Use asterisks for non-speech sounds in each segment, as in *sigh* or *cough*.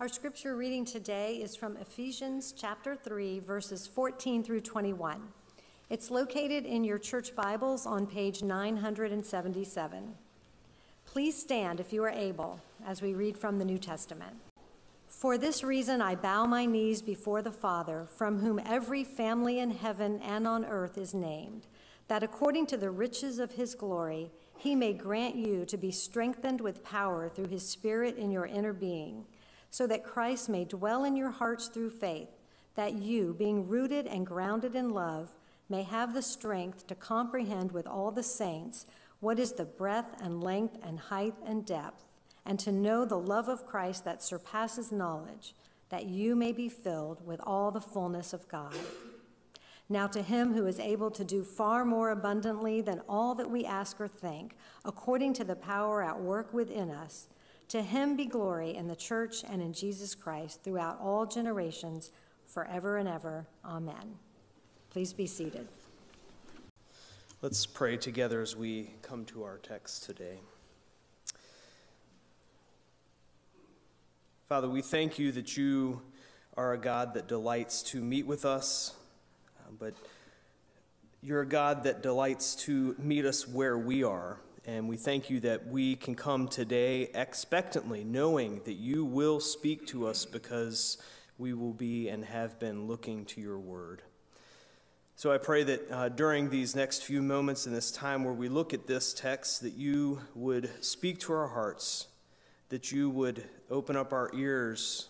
Our scripture reading today is from Ephesians chapter 3, verses 14 through 21. It's located in your church Bibles on page 977. Please stand if you are able as we read from the New Testament. For this reason I bow my knees before the Father, from whom every family in heaven and on earth is named, that according to the riches of his glory, he may grant you to be strengthened with power through his Spirit in your inner being so that Christ may dwell in your hearts through faith, that you, being rooted and grounded in love, may have the strength to comprehend with all the saints what is the breadth and length and height and depth, and to know the love of Christ that surpasses knowledge, that you may be filled with all the fullness of God. Now, to him who is able to do far more abundantly than all that we ask or think, according to the power at work within us, to him be glory in the church and in Jesus Christ throughout all generations, forever and ever. Amen. Please be seated. Let's pray together as we come to our text today. Father, we thank you that you are a God that delights to meet with us, but you're a God that delights to meet us where we are and we thank you that we can come today expectantly, knowing that you will speak to us because we will be and have been looking to your word. So I pray that uh, during these next few moments in this time where we look at this text, that you would speak to our hearts, that you would open up our ears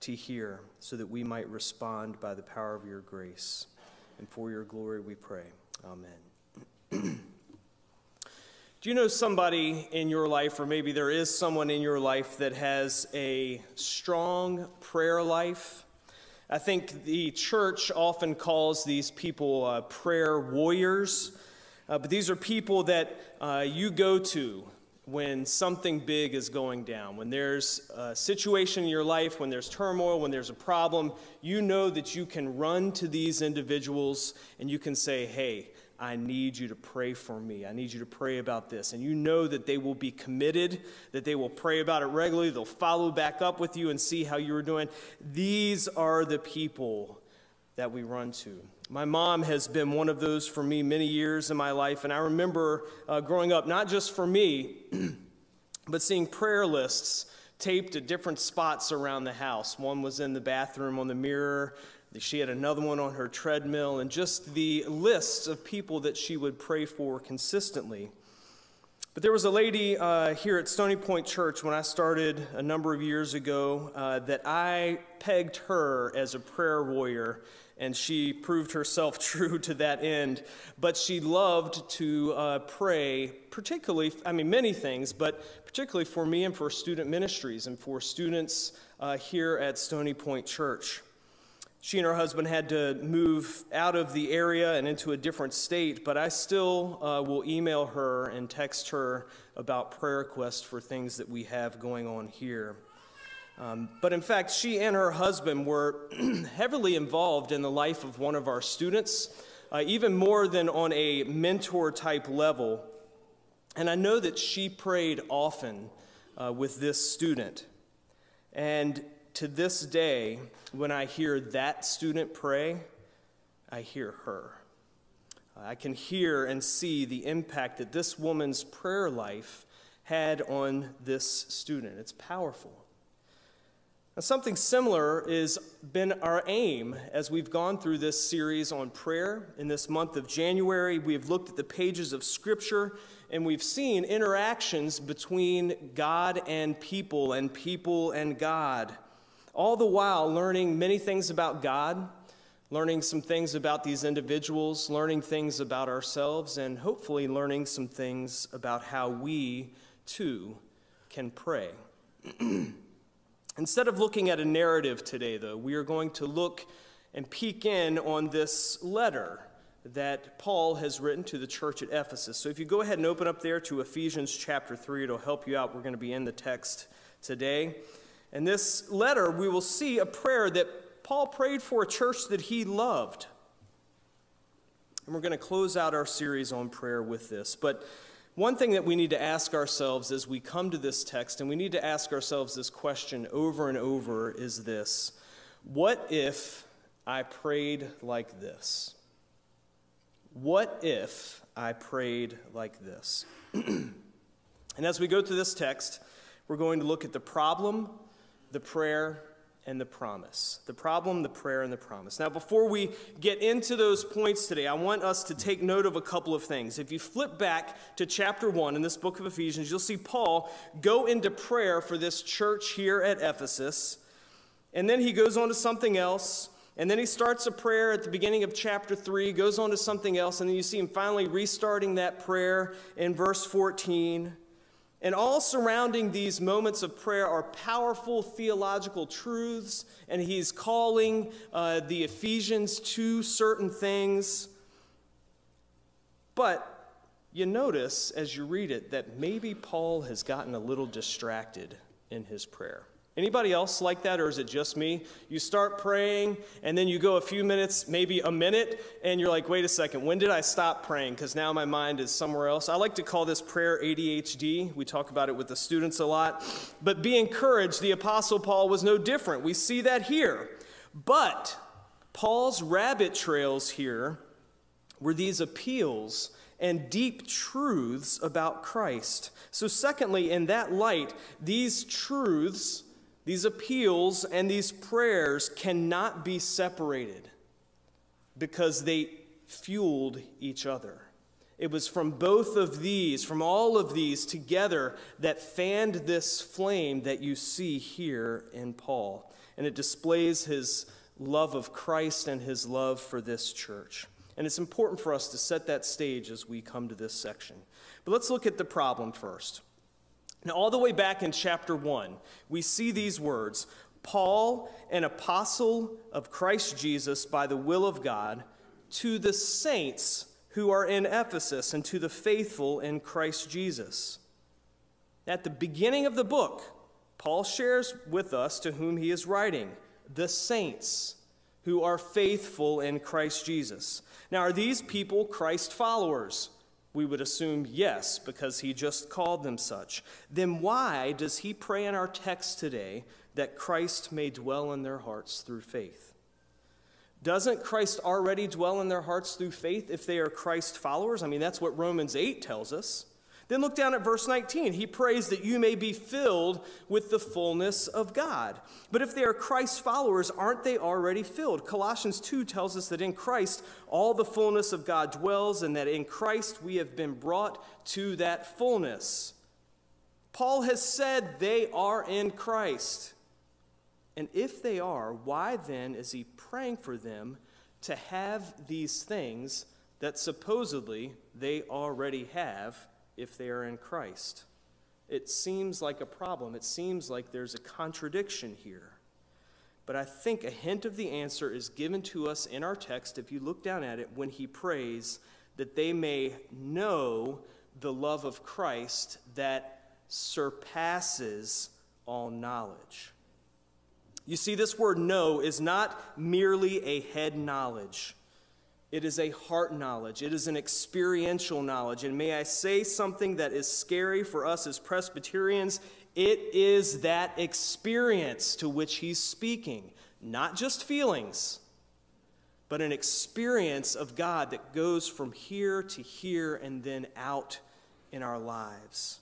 to hear, so that we might respond by the power of your grace. And for your glory we pray. Amen. *clears throat* Do you know somebody in your life, or maybe there is someone in your life that has a strong prayer life? I think the church often calls these people uh, prayer warriors, uh, but these are people that uh, you go to when something big is going down. When there's a situation in your life, when there's turmoil, when there's a problem, you know that you can run to these individuals and you can say, hey, I need you to pray for me. I need you to pray about this. And you know that they will be committed, that they will pray about it regularly. They'll follow back up with you and see how you are doing. These are the people that we run to. My mom has been one of those for me many years in my life. And I remember uh, growing up, not just for me, *clears throat* but seeing prayer lists taped at different spots around the house. One was in the bathroom on the mirror. She had another one on her treadmill, and just the lists of people that she would pray for consistently. But there was a lady uh, here at Stony Point Church when I started a number of years ago uh, that I pegged her as a prayer warrior, and she proved herself *laughs* true to that end. But she loved to uh, pray, particularly, I mean, many things, but particularly for me and for student ministries and for students uh, here at Stony Point Church. She and her husband had to move out of the area and into a different state, but I still uh, will email her and text her about prayer requests for things that we have going on here. Um, but in fact, she and her husband were *clears throat* heavily involved in the life of one of our students, uh, even more than on a mentor type level. And I know that she prayed often uh, with this student. And to this day, when I hear that student pray, I hear her. I can hear and see the impact that this woman's prayer life had on this student. It's powerful. Now, something similar has been our aim as we've gone through this series on prayer. In this month of January, we have looked at the pages of Scripture and we've seen interactions between God and people and people and God all the while learning many things about God, learning some things about these individuals, learning things about ourselves, and hopefully learning some things about how we too can pray. *clears throat* Instead of looking at a narrative today, though, we are going to look and peek in on this letter that Paul has written to the church at Ephesus. So if you go ahead and open up there to Ephesians chapter 3, it'll help you out. We're going to be in the text today. In this letter, we will see a prayer that Paul prayed for a church that he loved. And we're going to close out our series on prayer with this. But One thing that we need to ask ourselves as we come to this text, and we need to ask ourselves this question over and over, is this What if I prayed like this? What if I prayed like this? *clears throat* and as we go through this text, we're going to look at the problem, the prayer, and the promise. The problem, the prayer, and the promise. Now, before we get into those points today, I want us to take note of a couple of things. If you flip back to chapter 1 in this book of Ephesians, you'll see Paul go into prayer for this church here at Ephesus. And then he goes on to something else. And then he starts a prayer at the beginning of chapter 3, goes on to something else. And then you see him finally restarting that prayer in verse 14. And all surrounding these moments of prayer are powerful theological truths, and he's calling uh, the Ephesians to certain things. But you notice as you read it that maybe Paul has gotten a little distracted in his prayer. Anybody else like that, or is it just me? You start praying, and then you go a few minutes, maybe a minute, and you're like, wait a second, when did I stop praying? Because now my mind is somewhere else. I like to call this prayer ADHD. We talk about it with the students a lot. But be encouraged, the Apostle Paul was no different. We see that here. But Paul's rabbit trails here were these appeals and deep truths about Christ. So, secondly, in that light, these truths these appeals and these prayers cannot be separated because they fueled each other. It was from both of these, from all of these together, that fanned this flame that you see here in Paul. And it displays his love of Christ and his love for this church. And it's important for us to set that stage as we come to this section. But let's look at the problem first. Now, all the way back in chapter 1, we see these words Paul, an apostle of Christ Jesus by the will of God, to the saints who are in Ephesus and to the faithful in Christ Jesus. At the beginning of the book, Paul shares with us to whom he is writing the saints who are faithful in Christ Jesus. Now, are these people Christ followers? We would assume yes, because he just called them such. Then why does he pray in our text today that Christ may dwell in their hearts through faith? Doesn't Christ already dwell in their hearts through faith if they are Christ followers? I mean, that's what Romans 8 tells us. Then look down at verse 19. He prays that you may be filled with the fullness of God. But if they are Christ's followers, aren't they already filled? Colossians 2 tells us that in Christ all the fullness of God dwells, and that in Christ we have been brought to that fullness. Paul has said they are in Christ. And if they are, why then is he praying for them to have these things that supposedly they already have? If they are in Christ. It seems like a problem. It seems like there's a contradiction here. But I think a hint of the answer is given to us in our text if you look down at it when he prays that they may know the love of Christ that surpasses all knowledge. You see, this word know is not merely a head knowledge. It is a heart knowledge. It is an experiential knowledge. And may I say something that is scary for us as Presbyterians? It is that experience to which he's speaking, not just feelings, but an experience of God that goes from here to here and then out in our lives.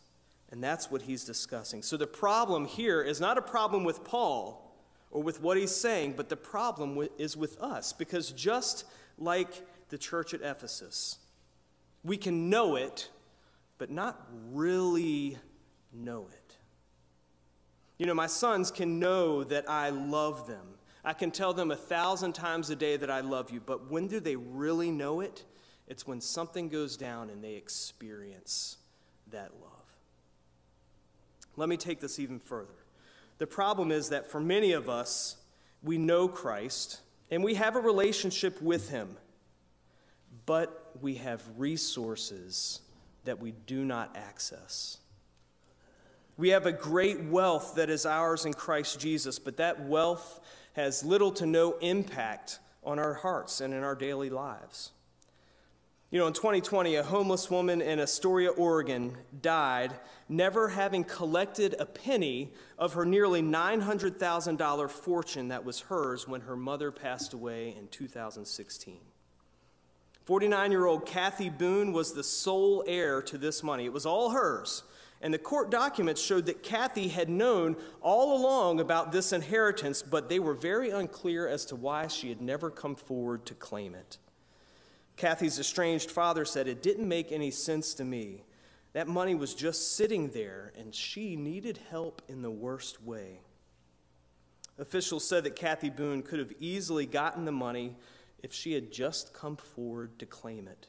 And that's what he's discussing. So the problem here is not a problem with Paul or with what he's saying, but the problem is with us because just like the church at Ephesus. We can know it, but not really know it. You know, my sons can know that I love them. I can tell them a thousand times a day that I love you, but when do they really know it? It's when something goes down and they experience that love. Let me take this even further. The problem is that for many of us, we know Christ, and we have a relationship with him, but we have resources that we do not access. We have a great wealth that is ours in Christ Jesus, but that wealth has little to no impact on our hearts and in our daily lives. You know, in 2020, a homeless woman in Astoria, Oregon died, never having collected a penny of her nearly $900,000 fortune that was hers when her mother passed away in 2016. 49 year old Kathy Boone was the sole heir to this money. It was all hers. And the court documents showed that Kathy had known all along about this inheritance, but they were very unclear as to why she had never come forward to claim it. Kathy's estranged father said, It didn't make any sense to me. That money was just sitting there, and she needed help in the worst way. Officials said that Kathy Boone could have easily gotten the money if she had just come forward to claim it.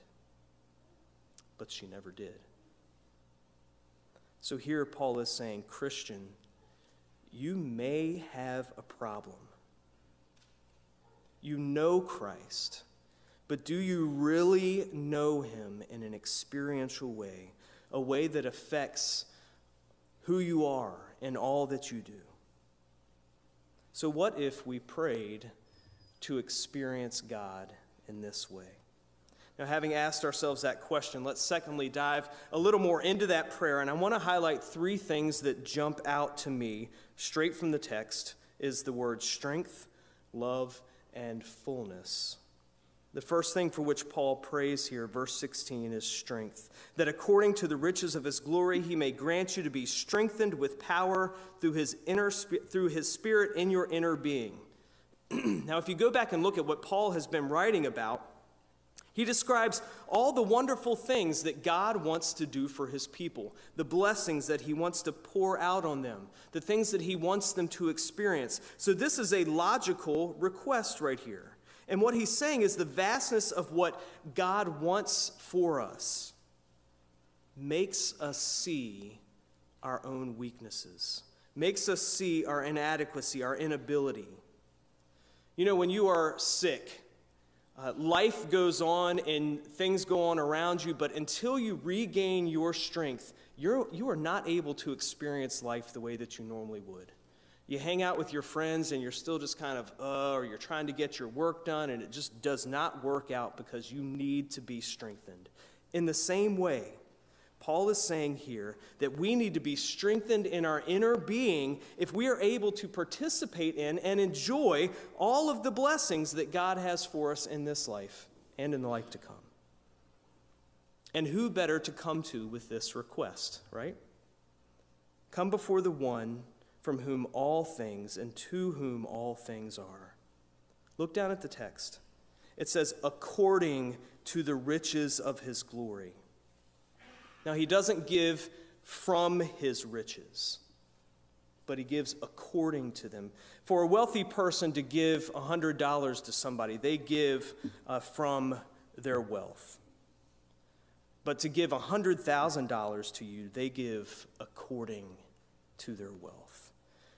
But she never did. So here Paul is saying, Christian, you may have a problem. You know Christ. But do you really know him in an experiential way, a way that affects who you are and all that you do? So, what if we prayed to experience God in this way? Now, having asked ourselves that question, let's secondly dive a little more into that prayer. And I want to highlight three things that jump out to me straight from the text is the word strength, love, and fullness. The first thing for which Paul prays here, verse 16, is strength. That according to the riches of his glory, he may grant you to be strengthened with power through his, inner, through his spirit in your inner being. *clears throat* now, if you go back and look at what Paul has been writing about, he describes all the wonderful things that God wants to do for his people, the blessings that he wants to pour out on them, the things that he wants them to experience. So, this is a logical request right here. And what he's saying is the vastness of what God wants for us makes us see our own weaknesses, makes us see our inadequacy, our inability. You know, when you are sick, uh, life goes on and things go on around you, but until you regain your strength, you're, you are not able to experience life the way that you normally would you hang out with your friends and you're still just kind of, uh, or you're trying to get your work done and it just does not work out because you need to be strengthened. In the same way, Paul is saying here that we need to be strengthened in our inner being if we are able to participate in and enjoy all of the blessings that God has for us in this life and in the life to come. And who better to come to with this request, right? Come before the one from whom all things and to whom all things are. Look down at the text. It says, according to the riches of his glory. Now, he doesn't give from his riches, but he gives according to them. For a wealthy person to give $100 to somebody, they give uh, from their wealth. But to give $100,000 to you, they give according to their wealth.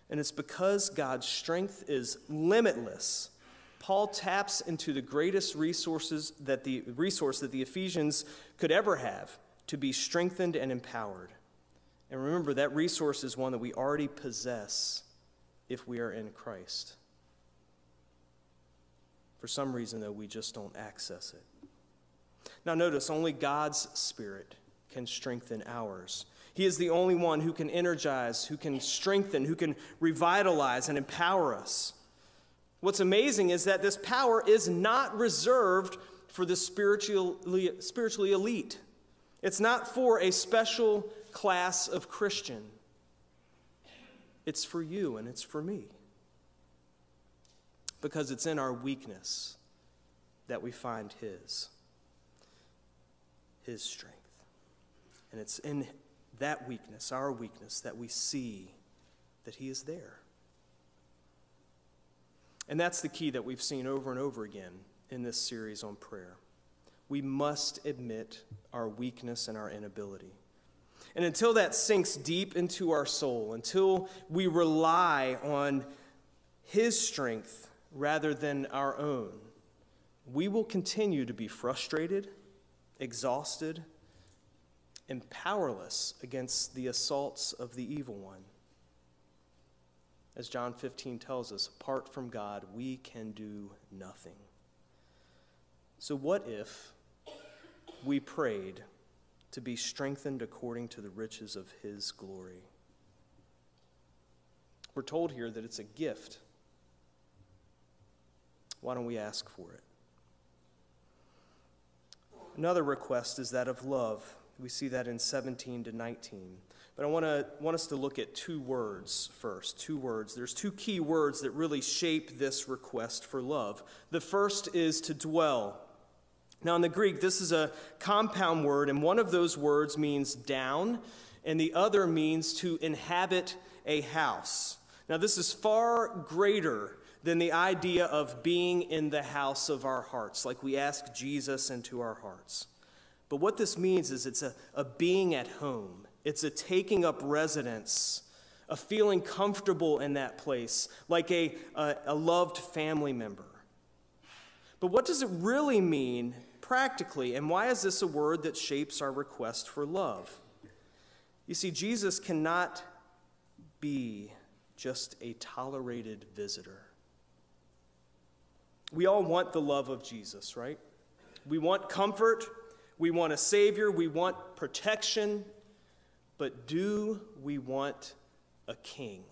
And it's because God's strength is limitless. Paul taps into the greatest resources that the resource that the Ephesians could ever have to be strengthened and empowered. And remember, that resource is one that we already possess if we are in Christ. For some reason, though, we just don't access it. Now, notice only God's Spirit can strengthen ours. He is the only one who can energize, who can strengthen, who can revitalize and empower us. What's amazing is that this power is not reserved for the spiritually, spiritually elite. It's not for a special class of Christian. It's for you and it's for me. Because it's in our weakness that we find His, His strength. And it's in that weakness, our weakness, that we see that He is there. And that's the key that we've seen over and over again in this series on prayer. We must admit our weakness and our inability. And until that sinks deep into our soul, until we rely on His strength rather than our own, we will continue to be frustrated, exhausted, and powerless against the assaults of the evil one. As John 15 tells us, apart from God, we can do nothing. So, what if we prayed to be strengthened according to the riches of his glory. We're told here that it's a gift. Why don't we ask for it? Another request is that of love. We see that in 17 to 19. But I want, to, want us to look at two words first. Two words. There's two key words that really shape this request for love. The first is to dwell. Now, in the Greek, this is a compound word, and one of those words means down, and the other means to inhabit a house. Now, this is far greater than the idea of being in the house of our hearts, like we ask Jesus into our hearts. But what this means is it's a, a being at home, it's a taking up residence, a feeling comfortable in that place, like a, a, a loved family member. But what does it really mean practically, and why is this a word that shapes our request for love? You see, Jesus cannot be just a tolerated visitor. We all want the love of Jesus, right? We want comfort, we want a Savior, we want protection, but do we want a king?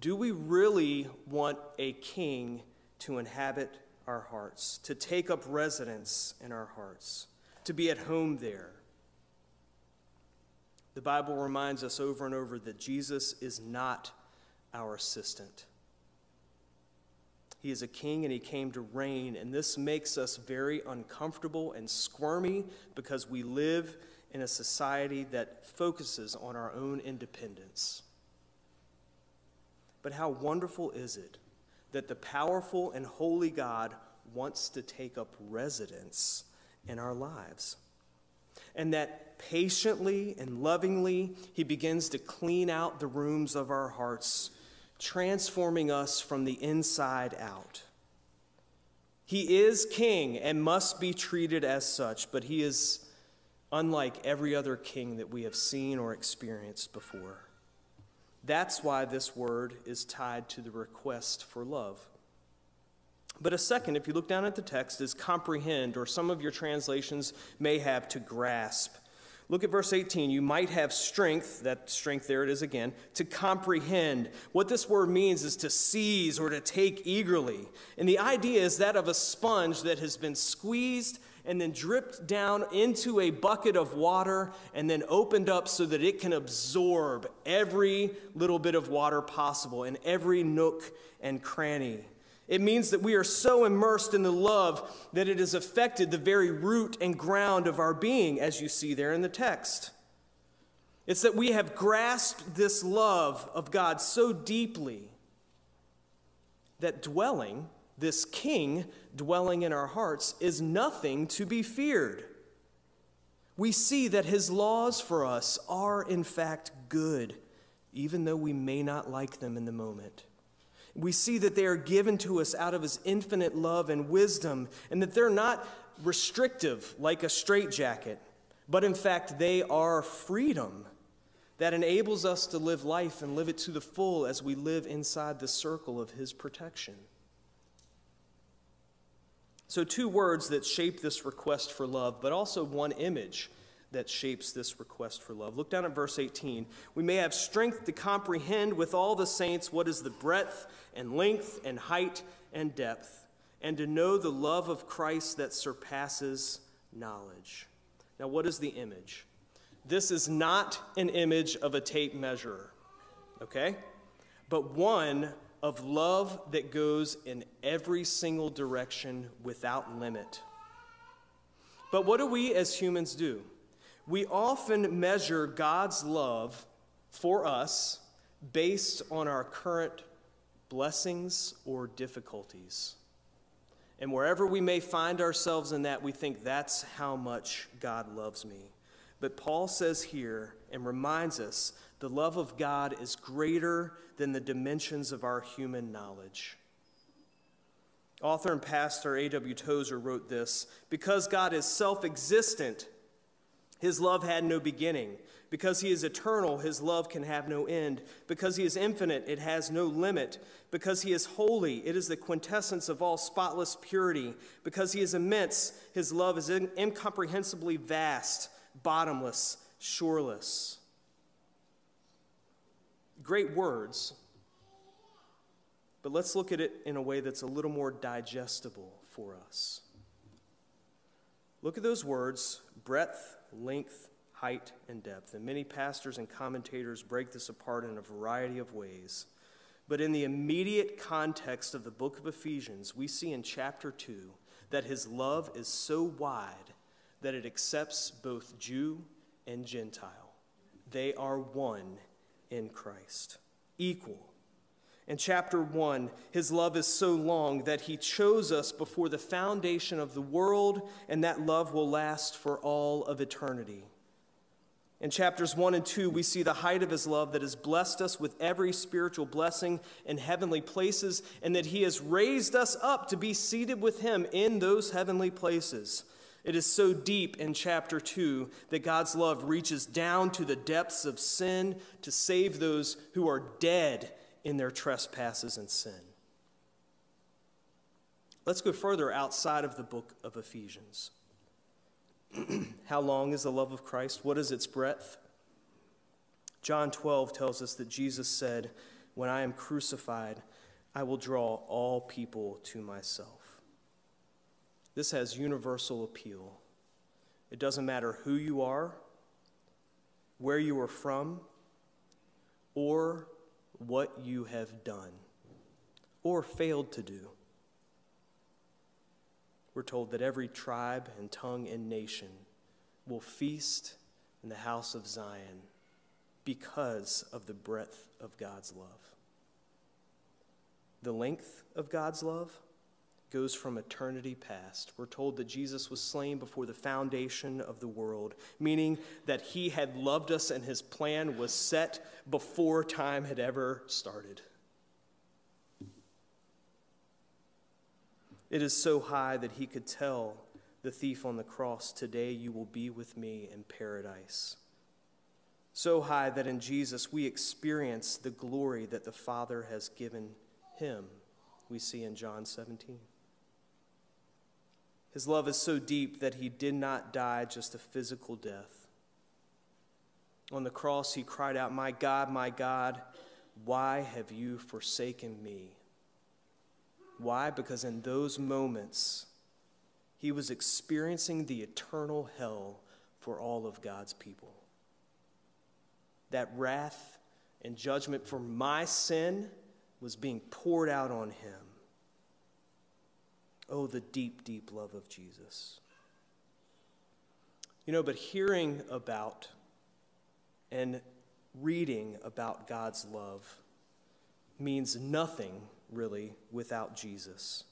Do we really want a king to inhabit our hearts, to take up residence in our hearts, to be at home there? The Bible reminds us over and over that Jesus is not our assistant. He is a king and he came to reign, and this makes us very uncomfortable and squirmy because we live in a society that focuses on our own independence. But how wonderful is it that the powerful and holy God wants to take up residence in our lives? and that patiently and lovingly he begins to clean out the rooms of our hearts, transforming us from the inside out. He is king and must be treated as such, but he is unlike every other king that we have seen or experienced before. That's why this word is tied to the request for love. But a second, if you look down at the text, is comprehend, or some of your translations may have to grasp. Look at verse 18. You might have strength, that strength there it is again, to comprehend. What this word means is to seize or to take eagerly. And the idea is that of a sponge that has been squeezed and then dripped down into a bucket of water and then opened up so that it can absorb every little bit of water possible in every nook and cranny. It means that we are so immersed in the love that it has affected the very root and ground of our being, as you see there in the text. It's that we have grasped this love of God so deeply that dwelling, this king dwelling in our hearts, is nothing to be feared. We see that his laws for us are, in fact, good, even though we may not like them in the moment we see that they are given to us out of his infinite love and wisdom, and that they're not restrictive like a straitjacket, but in fact, they are freedom that enables us to live life and live it to the full as we live inside the circle of his protection. So, two words that shape this request for love, but also one image that shapes this request for love. Look down at verse 18. We may have strength to comprehend with all the saints what is the breadth and length and height and depth, and to know the love of Christ that surpasses knowledge. Now, what is the image? This is not an image of a tape measure, okay? But one of love that goes in every single direction without limit. But what do we as humans do? We often measure God's love for us based on our current blessings or difficulties. And wherever we may find ourselves in that, we think that's how much God loves me. But Paul says here and reminds us the love of God is greater than the dimensions of our human knowledge. Author and pastor A.W. Tozer wrote this Because God is self existent, His love had no beginning. Because he is eternal, his love can have no end. Because he is infinite, it has no limit. Because he is holy, it is the quintessence of all spotless purity. Because he is immense, his love is incomprehensibly vast, bottomless, shoreless. Great words, but let's look at it in a way that's a little more digestible for us. Look at those words breadth, length, height, and depth. And many pastors and commentators break this apart in a variety of ways. But in the immediate context of the book of Ephesians, we see in chapter 2 that his love is so wide that it accepts both Jew and Gentile. They are one in Christ, equal. In chapter 1, his love is so long that he chose us before the foundation of the world, and that love will last for all of eternity. In chapters 1 and 2, we see the height of his love that has blessed us with every spiritual blessing in heavenly places, and that he has raised us up to be seated with him in those heavenly places. It is so deep in chapter 2 that God's love reaches down to the depths of sin to save those who are dead in their trespasses and sin. Let's go further outside of the book of Ephesians. *clears throat* How long is the love of Christ? What is its breadth? John 12 tells us that Jesus said, When I am crucified, I will draw all people to myself. This has universal appeal. It doesn't matter who you are, where you are from, or what you have done or failed to do. We're told that every tribe and tongue and nation will feast in the house of Zion because of the breadth of God's love. The length of God's love goes from eternity past. We're told that Jesus was slain before the foundation of the world, meaning that he had loved us and his plan was set before time had ever started. It is so high that he could tell the thief on the cross, Today you will be with me in paradise. So high that in Jesus we experience the glory that the Father has given him, we see in John 17. His love is so deep that he did not die just a physical death. On the cross, he cried out, My God, my God, why have you forsaken me? Why? Because in those moments, he was experiencing the eternal hell for all of God's people. That wrath and judgment for my sin was being poured out on him. Oh, the deep, deep love of Jesus. You know, but hearing about and reading about God's love means nothing really, without Jesus.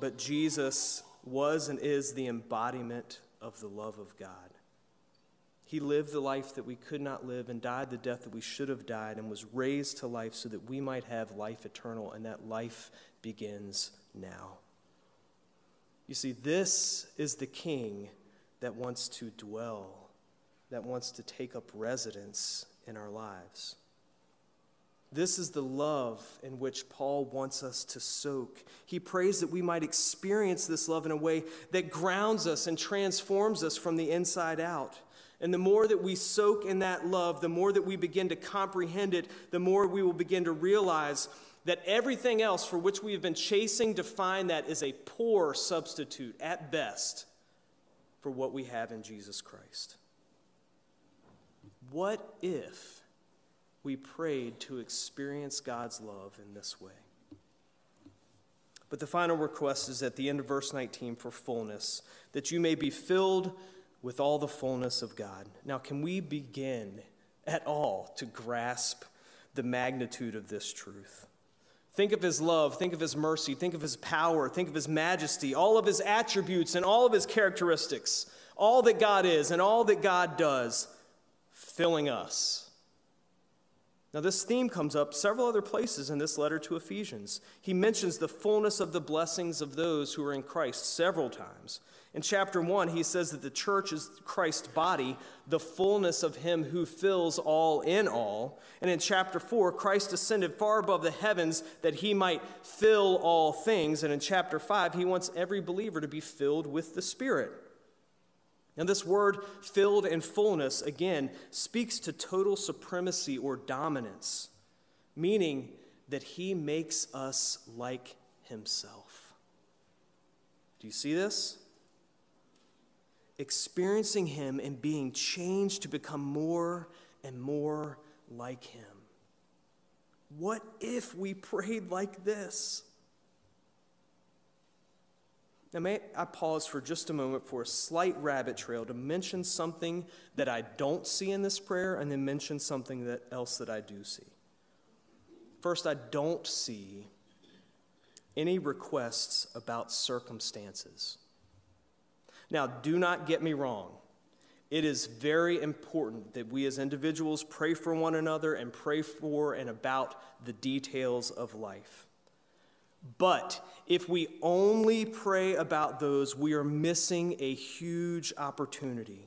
But Jesus was and is the embodiment of the love of God. He lived the life that we could not live and died the death that we should have died and was raised to life so that we might have life eternal, and that life begins now. You see, this is the king that wants to dwell, that wants to take up residence in our lives. This is the love in which Paul wants us to soak. He prays that we might experience this love in a way that grounds us and transforms us from the inside out. And the more that we soak in that love, the more that we begin to comprehend it, the more we will begin to realize that everything else for which we have been chasing to find that is a poor substitute at best for what we have in Jesus Christ. What if? we prayed to experience God's love in this way. But the final request is at the end of verse 19 for fullness, that you may be filled with all the fullness of God. Now, can we begin at all to grasp the magnitude of this truth? Think of his love, think of his mercy, think of his power, think of his majesty, all of his attributes and all of his characteristics, all that God is and all that God does, filling us Now, this theme comes up several other places in this letter to Ephesians. He mentions the fullness of the blessings of those who are in Christ several times. In chapter 1, he says that the church is Christ's body, the fullness of him who fills all in all. And in chapter 4, Christ ascended far above the heavens that he might fill all things. And in chapter 5, he wants every believer to be filled with the Spirit. Now, this word filled and fullness, again, speaks to total supremacy or dominance, meaning that he makes us like himself. Do you see this? Experiencing him and being changed to become more and more like him. What if we prayed like this? Now, may I pause for just a moment for a slight rabbit trail to mention something that I don't see in this prayer and then mention something that else that I do see. First, I don't see any requests about circumstances. Now, do not get me wrong. It is very important that we as individuals pray for one another and pray for and about the details of life. But if we only pray about those, we are missing a huge opportunity.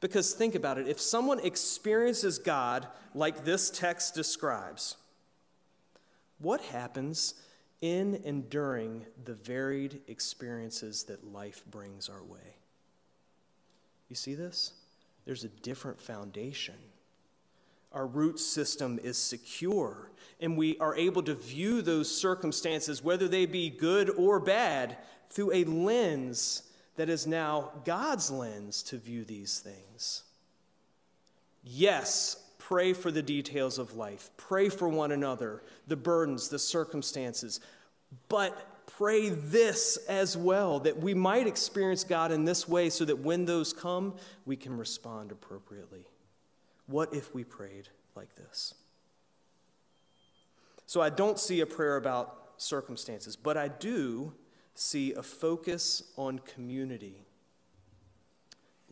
Because think about it if someone experiences God like this text describes, what happens in and during the varied experiences that life brings our way? You see this? There's a different foundation. Our root system is secure and we are able to view those circumstances, whether they be good or bad, through a lens that is now God's lens to view these things. Yes, pray for the details of life, pray for one another, the burdens, the circumstances, but pray this as well that we might experience God in this way so that when those come, we can respond appropriately. What if we prayed like this? So I don't see a prayer about circumstances, but I do see a focus on community.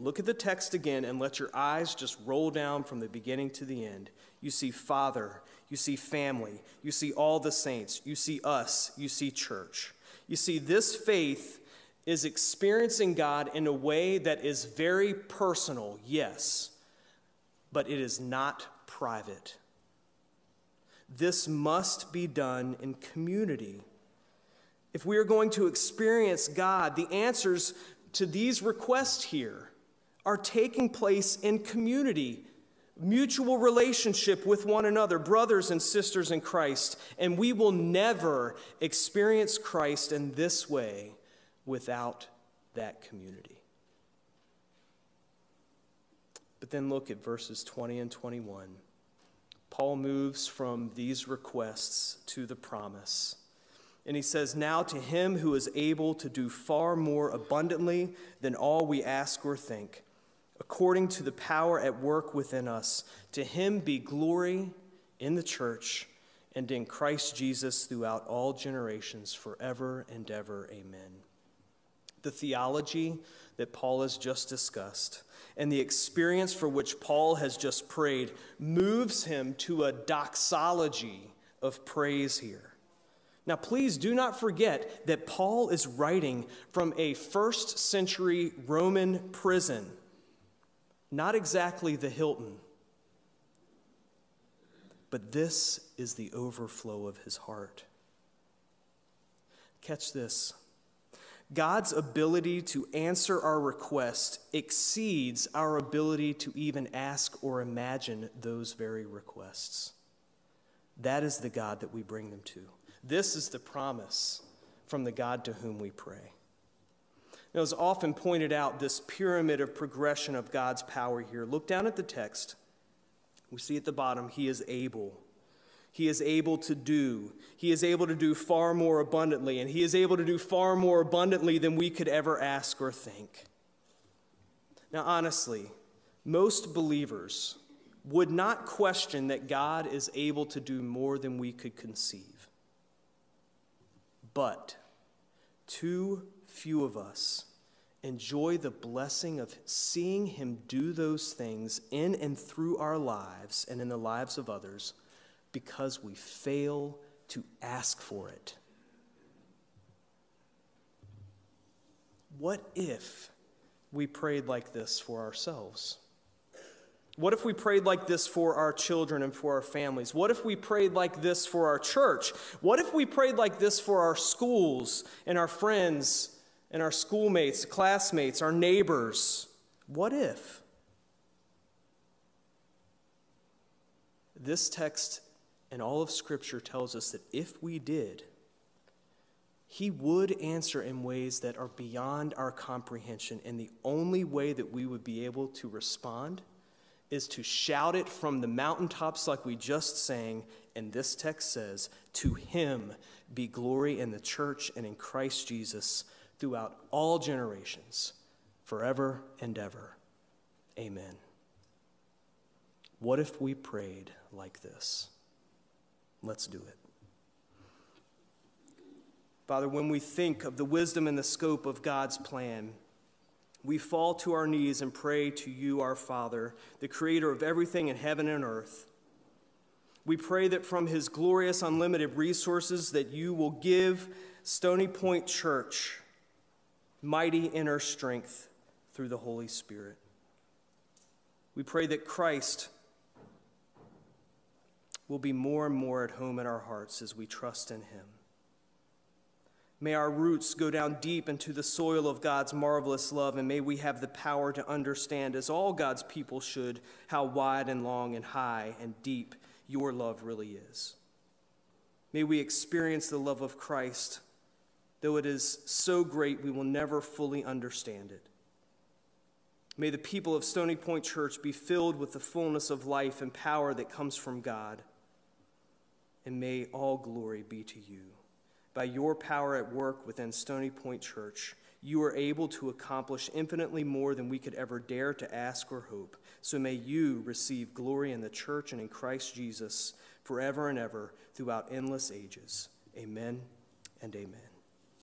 Look at the text again and let your eyes just roll down from the beginning to the end. You see Father, you see family, you see all the saints, you see us, you see church. You see, this faith is experiencing God in a way that is very personal, yes, but it is not private. This must be done in community. If we are going to experience God, the answers to these requests here are taking place in community, mutual relationship with one another, brothers and sisters in Christ. And we will never experience Christ in this way without that community. But then look at verses 20 and 21. Paul moves from these requests to the promise. And he says, Now to him who is able to do far more abundantly than all we ask or think, according to the power at work within us, to him be glory in the church and in Christ Jesus throughout all generations, forever and ever. Amen. The theology that Paul has just discussed and the experience for which Paul has just prayed moves him to a doxology of praise here. Now, please do not forget that Paul is writing from a first century Roman prison, not exactly the Hilton. But this is the overflow of his heart. Catch this. God's ability to answer our request exceeds our ability to even ask or imagine those very requests. That is the God that we bring them to. This is the promise from the God to whom we pray. Now, as often pointed out, this pyramid of progression of God's power here, look down at the text. We see at the bottom, He is able he is able to do. He is able to do far more abundantly, and He is able to do far more abundantly than we could ever ask or think. Now, honestly, most believers would not question that God is able to do more than we could conceive. But too few of us enjoy the blessing of seeing Him do those things in and through our lives and in the lives of others because we fail to ask for it. What if we prayed like this for ourselves? What if we prayed like this for our children and for our families? What if we prayed like this for our church? What if we prayed like this for our schools and our friends and our schoolmates, classmates, our neighbors? What if? This text and all of Scripture tells us that if we did, He would answer in ways that are beyond our comprehension. And the only way that we would be able to respond is to shout it from the mountaintops, like we just sang. And this text says, To Him be glory in the church and in Christ Jesus throughout all generations, forever and ever. Amen. What if we prayed like this? Let's do it. Father, when we think of the wisdom and the scope of God's plan, we fall to our knees and pray to you, our Father, the creator of everything in heaven and earth. We pray that from his glorious unlimited resources that you will give Stony Point Church mighty inner strength through the Holy Spirit. We pray that Christ will be more and more at home in our hearts as we trust in him. May our roots go down deep into the soil of God's marvelous love, and may we have the power to understand, as all God's people should, how wide and long and high and deep your love really is. May we experience the love of Christ, though it is so great we will never fully understand it. May the people of Stony Point Church be filled with the fullness of life and power that comes from God and may all glory be to you. By your power at work within Stony Point Church, you are able to accomplish infinitely more than we could ever dare to ask or hope. So may you receive glory in the church and in Christ Jesus forever and ever throughout endless ages. Amen and amen.